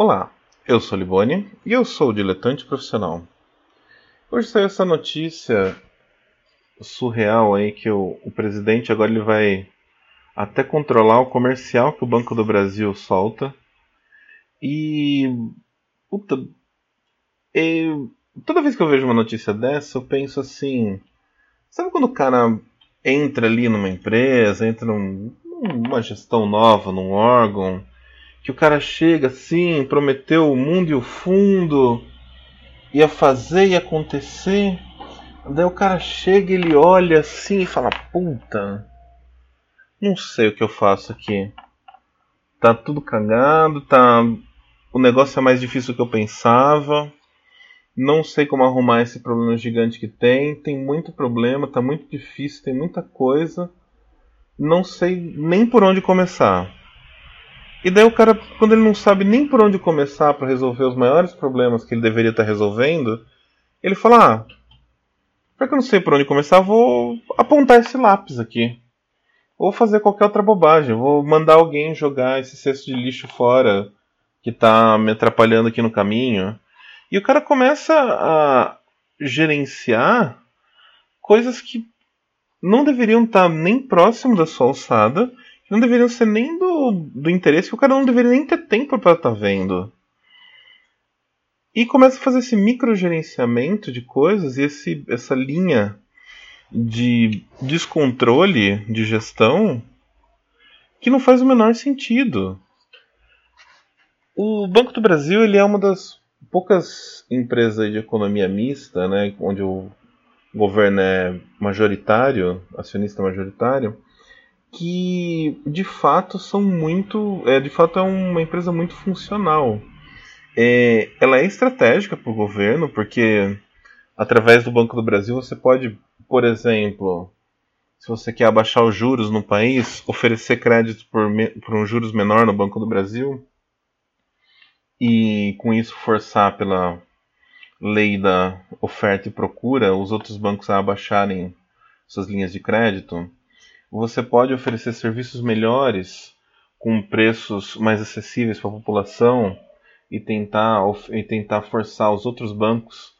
Olá, eu sou Liboni e eu sou o diletante profissional. Hoje saiu essa notícia surreal aí que o, o presidente agora ele vai até controlar o comercial que o Banco do Brasil solta. E. Puta. Toda vez que eu vejo uma notícia dessa, eu penso assim. Sabe quando o cara entra ali numa empresa, entra num, numa gestão nova, num órgão, que o cara chega assim, prometeu o mundo e o fundo, ia fazer e acontecer. Daí o cara chega, ele olha assim e fala: Puta, não sei o que eu faço aqui. Tá tudo cagado, tá. O negócio é mais difícil do que eu pensava. Não sei como arrumar esse problema gigante que tem. Tem muito problema, tá muito difícil, tem muita coisa. Não sei nem por onde começar. E daí o cara, quando ele não sabe nem por onde começar para resolver os maiores problemas que ele deveria estar tá resolvendo, ele fala: Ah, que eu não sei por onde começar, vou apontar esse lápis aqui. Ou fazer qualquer outra bobagem. Vou mandar alguém jogar esse cesto de lixo fora que está me atrapalhando aqui no caminho. E o cara começa a gerenciar coisas que não deveriam estar tá nem próximo da sua alçada, não deveriam ser nem do, do interesse, que o cara não deveria nem ter tempo para estar tá vendo. E começa a fazer esse microgerenciamento de coisas e esse, essa linha de descontrole de gestão que não faz o menor sentido. O Banco do Brasil ele é uma das poucas empresas de economia mista, né, onde o governo é majoritário, acionista majoritário, que de fato são muito, é, de fato é uma empresa muito funcional. É, ela é estratégica para o governo, porque através do Banco do Brasil você pode, por exemplo, se você quer abaixar os juros no país, oferecer crédito por, por um juros menor no Banco do Brasil e com isso forçar pela lei da oferta e procura os outros bancos a abaixarem suas linhas de crédito. Você pode oferecer serviços melhores com preços mais acessíveis para a população e tentar, e tentar forçar os outros bancos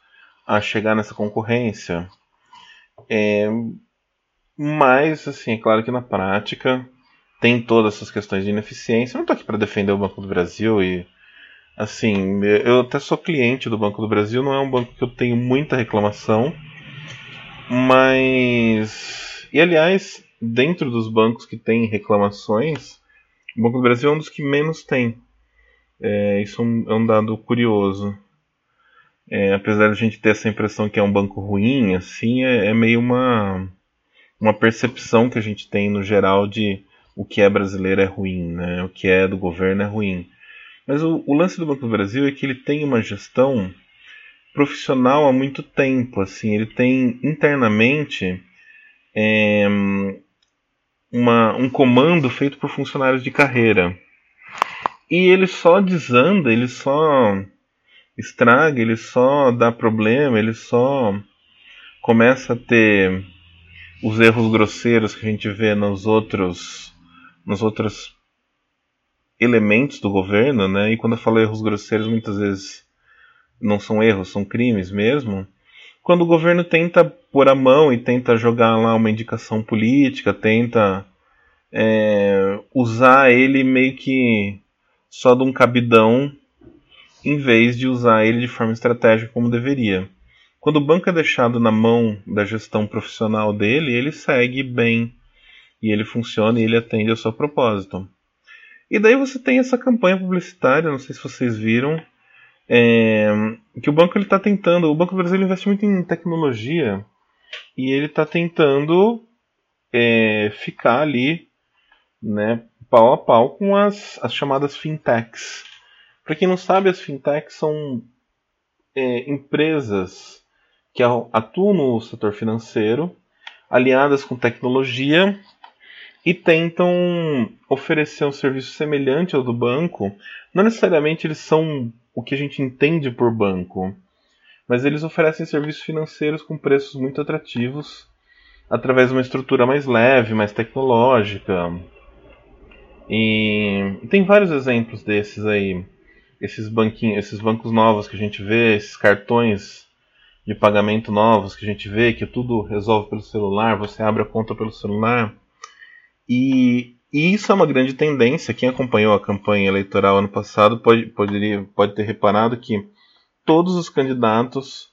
a chegar nessa concorrência. É, mas, assim, é claro que na prática tem todas essas questões de ineficiência. Eu não estou aqui para defender o Banco do Brasil e, assim, eu até sou cliente do Banco do Brasil, não é um banco que eu tenho muita reclamação, mas. E aliás, dentro dos bancos que têm reclamações, o Banco do Brasil é um dos que menos tem. É, isso é um, é dado curioso. É, apesar de a gente ter essa impressão que é um banco ruim, assim, é, é, meio uma, uma percepção que a gente tem no geral de o que é brasileiro é ruim, né? o que é do governo é ruim. Mas o, o lance do Banco do Brasil é que ele tem uma gestão profissional há muito tempo. Assim, ele tem internamente é, uma, um comando feito por funcionários de carreira. E ele só desanda, ele só estraga, ele só dá problema, ele só começa a ter os erros grosseiros que a gente vê nos outros nos outros elementos do governo, né? E quando eu falo erros grosseiros, muitas vezes não são erros, são crimes mesmo. Quando o governo tenta pôr a mão e tenta jogar lá uma indicação política, tenta é, usar ele meio que só de um cabidão em vez de usar ele de forma estratégica como deveria. Quando o banco é deixado na mão da gestão profissional dele, ele segue bem e ele funciona e ele atende ao seu propósito. E daí você tem essa campanha publicitária, não sei se vocês viram, é, que o banco está tentando, o Banco do Brasil investe muito em tecnologia e ele está tentando é, ficar ali, né, pau a pau com as, as chamadas fintechs. Para quem não sabe, as fintechs são é, empresas que atuam no setor financeiro, aliadas com tecnologia e tentam oferecer um serviço semelhante ao do banco. Não necessariamente eles são o que a gente entende por banco, mas eles oferecem serviços financeiros com preços muito atrativos através de uma estrutura mais leve, mais tecnológica. E tem vários exemplos desses aí. esses banquinhos, esses bancos novos que a gente vê, esses cartões de pagamento novos que a gente vê, que tudo resolve pelo celular, você abre a conta pelo celular. E, e isso é uma grande tendência. Quem acompanhou a campanha eleitoral ano passado pode, poderia, pode ter reparado que todos os candidatos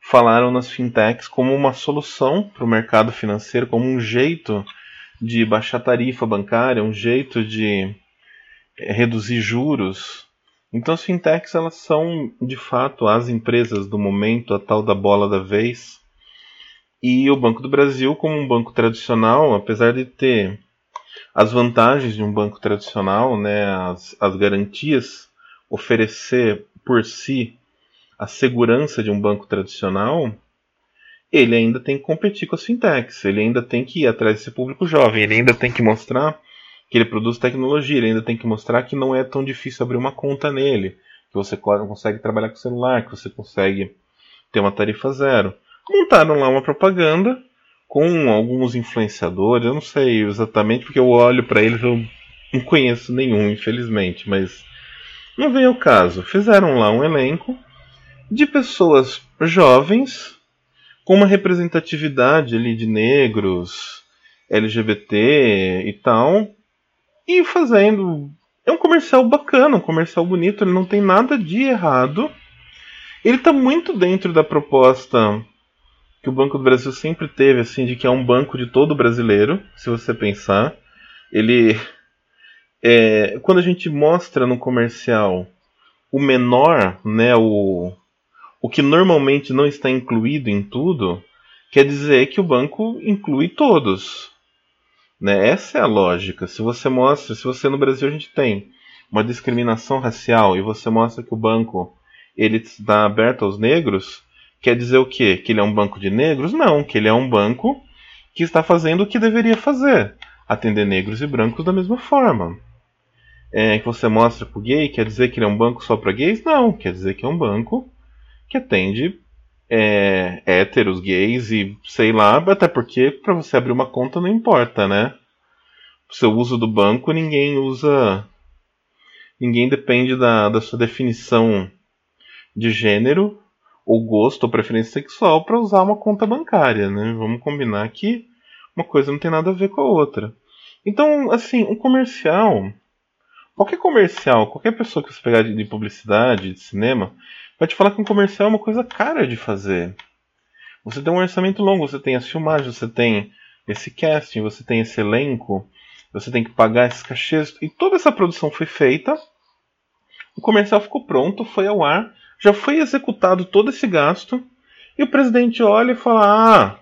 falaram nas fintechs como uma solução para o mercado financeiro, como um jeito de baixar tarifa bancária, um jeito de eh, reduzir juros. Então as fintechs elas são de fato as empresas do momento, a tal da bola da vez. E o Banco do Brasil, como um banco tradicional, apesar de ter as vantagens de um banco tradicional, né, as, as garantias, oferecer por si a segurança de um banco tradicional, ele ainda tem que competir com as fintechs, ele ainda tem que ir atrás desse público jovem, ele ainda tem que mostrar que ele produz tecnologia, ele ainda tem que mostrar que não é tão difícil abrir uma conta nele, que você consegue trabalhar com celular, que você consegue ter uma tarifa zero. Montaram lá uma propaganda com alguns influenciadores, eu não sei exatamente porque eu olho para eles eu não conheço nenhum, infelizmente, mas não vem ao caso. Fizeram lá um elenco de pessoas jovens com uma representatividade ali de negros, LGBT e tal, e fazendo. É um comercial bacana, um comercial bonito, ele não tem nada de errado. Ele está muito dentro da proposta que o Banco do Brasil sempre teve, assim, de que é um banco de todo brasileiro, se você pensar. Ele. É, quando a gente mostra no comercial o menor, né, o, o que normalmente não está incluído em tudo, quer dizer que o banco inclui todos. Né? Essa é a lógica. Se você mostra, se você no Brasil a gente tem uma discriminação racial e você mostra que o banco ele está aberto aos negros, quer dizer o quê? Que ele é um banco de negros? Não, que ele é um banco que está fazendo o que deveria fazer, atender negros e brancos da mesma forma. É, que você mostra para o gay, quer dizer que ele é um banco só para gays? Não, quer dizer que é um banco que atende é, héteros, gays e sei lá, até porque para você abrir uma conta não importa, né? O seu uso do banco ninguém usa. Ninguém depende da, da sua definição de gênero, ou gosto, ou preferência sexual para usar uma conta bancária, né? Vamos combinar que uma coisa não tem nada a ver com a outra. Então, assim, um comercial. Qualquer comercial, qualquer pessoa que você pegar de publicidade, de cinema, vai te falar que um comercial é uma coisa cara de fazer. Você tem um orçamento longo, você tem as filmagens, você tem esse casting, você tem esse elenco, você tem que pagar esses cachês. E toda essa produção foi feita. O comercial ficou pronto, foi ao ar, já foi executado todo esse gasto. E o presidente olha e fala: Ah,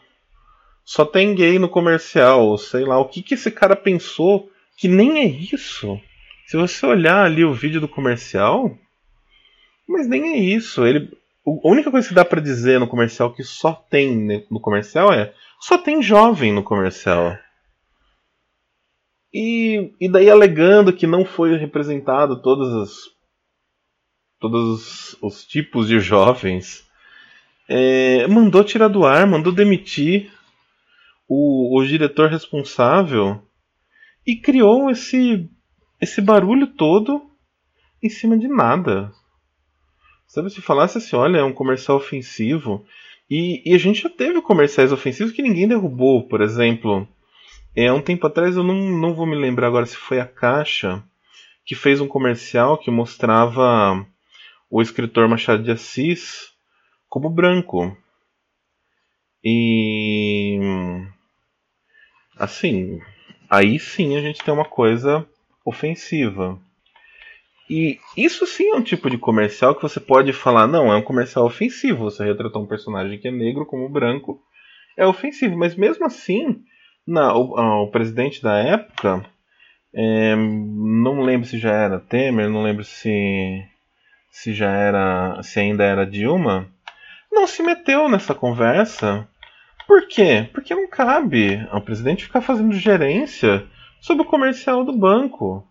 só tem gay no comercial, sei lá, o que, que esse cara pensou que nem é isso. Se você olhar ali o vídeo do comercial, mas nem é isso. Ele, a única coisa que dá para dizer no comercial que só tem no comercial é só tem jovem no comercial. E, e daí alegando que não foi representado todas as todos os, os tipos de jovens, é, mandou tirar do ar, mandou demitir o, o diretor responsável e criou esse esse barulho todo em cima de nada. Sabe, se falasse assim, olha, é um comercial ofensivo. E, e, a gente já teve comerciais ofensivos que ninguém derrubou, por exemplo. É, um tempo atrás, eu não, não vou me lembrar agora se foi a Caixa, que fez um comercial que mostrava o escritor Machado de Assis como branco. E. Assim, aí sim a gente tem uma coisa ofensiva. E isso sim é um tipo de comercial que você pode falar, não, é um comercial ofensivo. Você retratar um personagem que é negro como branco é ofensivo. Mas mesmo assim, na, o, o presidente da época, é, não lembro se já era Temer, não lembro se, se já era, se ainda era Dilma, não se meteu nessa conversa. Por quê? Porque não cabe ao presidente ficar fazendo gerência sobre o comercial do banco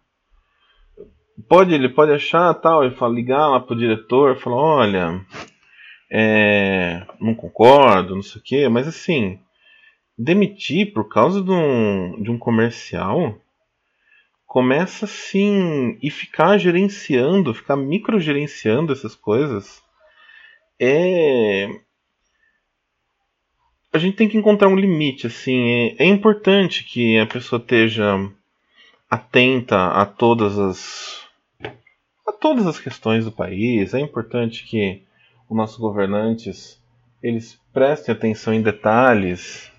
pode ele pode achar tal e fala, ligar lá pro diretor falar olha é, não concordo não sei o que mas assim demitir por causa de um, de um comercial começa assim e ficar gerenciando, ficar microgerenciando essas coisas, é a gente tem que encontrar um limite, assim, é, é importante que a pessoa esteja atenta a todas as a todas as questões do país. É importante que os nossos governantes eles prestem atenção em detalhes,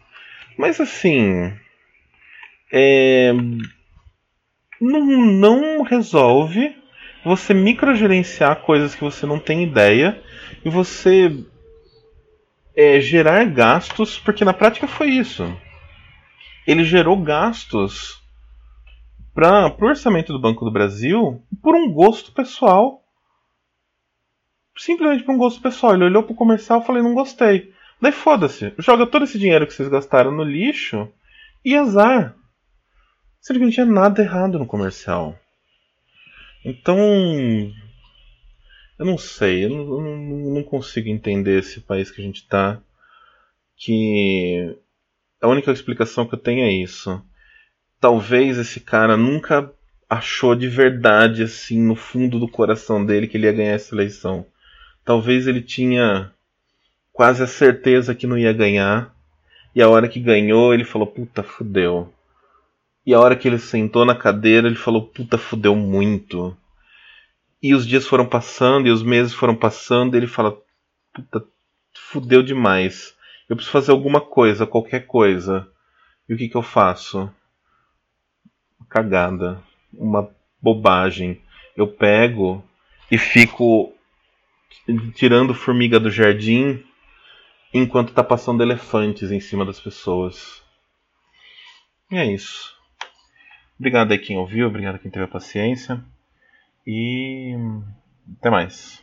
mas assim é, não, não resolve você microgerenciar coisas que você não tem ideia e você é, gerar gastos, porque na prática foi isso. Ele gerou gastos para o orçamento do Banco do Brasil por um gosto pessoal. Simplesmente por um gosto pessoal. Ele olhou para o comercial e falou: não gostei. Daí foda-se, joga todo esse dinheiro que vocês gastaram no lixo e azar. Sendo que não tinha nada errado no comercial. Então. Eu não sei, eu não, eu não, consigo entender esse país que a gente tá. Que. A única explicação que eu tenho é isso. Talvez esse cara nunca achou de verdade, assim, no fundo do coração dele, que ele ia ganhar essa eleição. Talvez ele tinha quase a certeza que não ia ganhar. E a hora que ganhou, ele falou: Puta, fudeu. E a hora que ele sentou na cadeira, ele falou: Puta, fudeu muito. E os dias foram passando e os meses foram passando, e ele fala: Puta, fudeu demais. Eu preciso fazer alguma coisa, qualquer coisa. E o que, que eu faço? Uma cagada. Uma bobagem. Eu pego e fico tirando formiga do jardim enquanto tá passando elefantes em cima das pessoas. E é isso. Obrigado a quem ouviu, obrigado a quem teve a paciência. E até mais.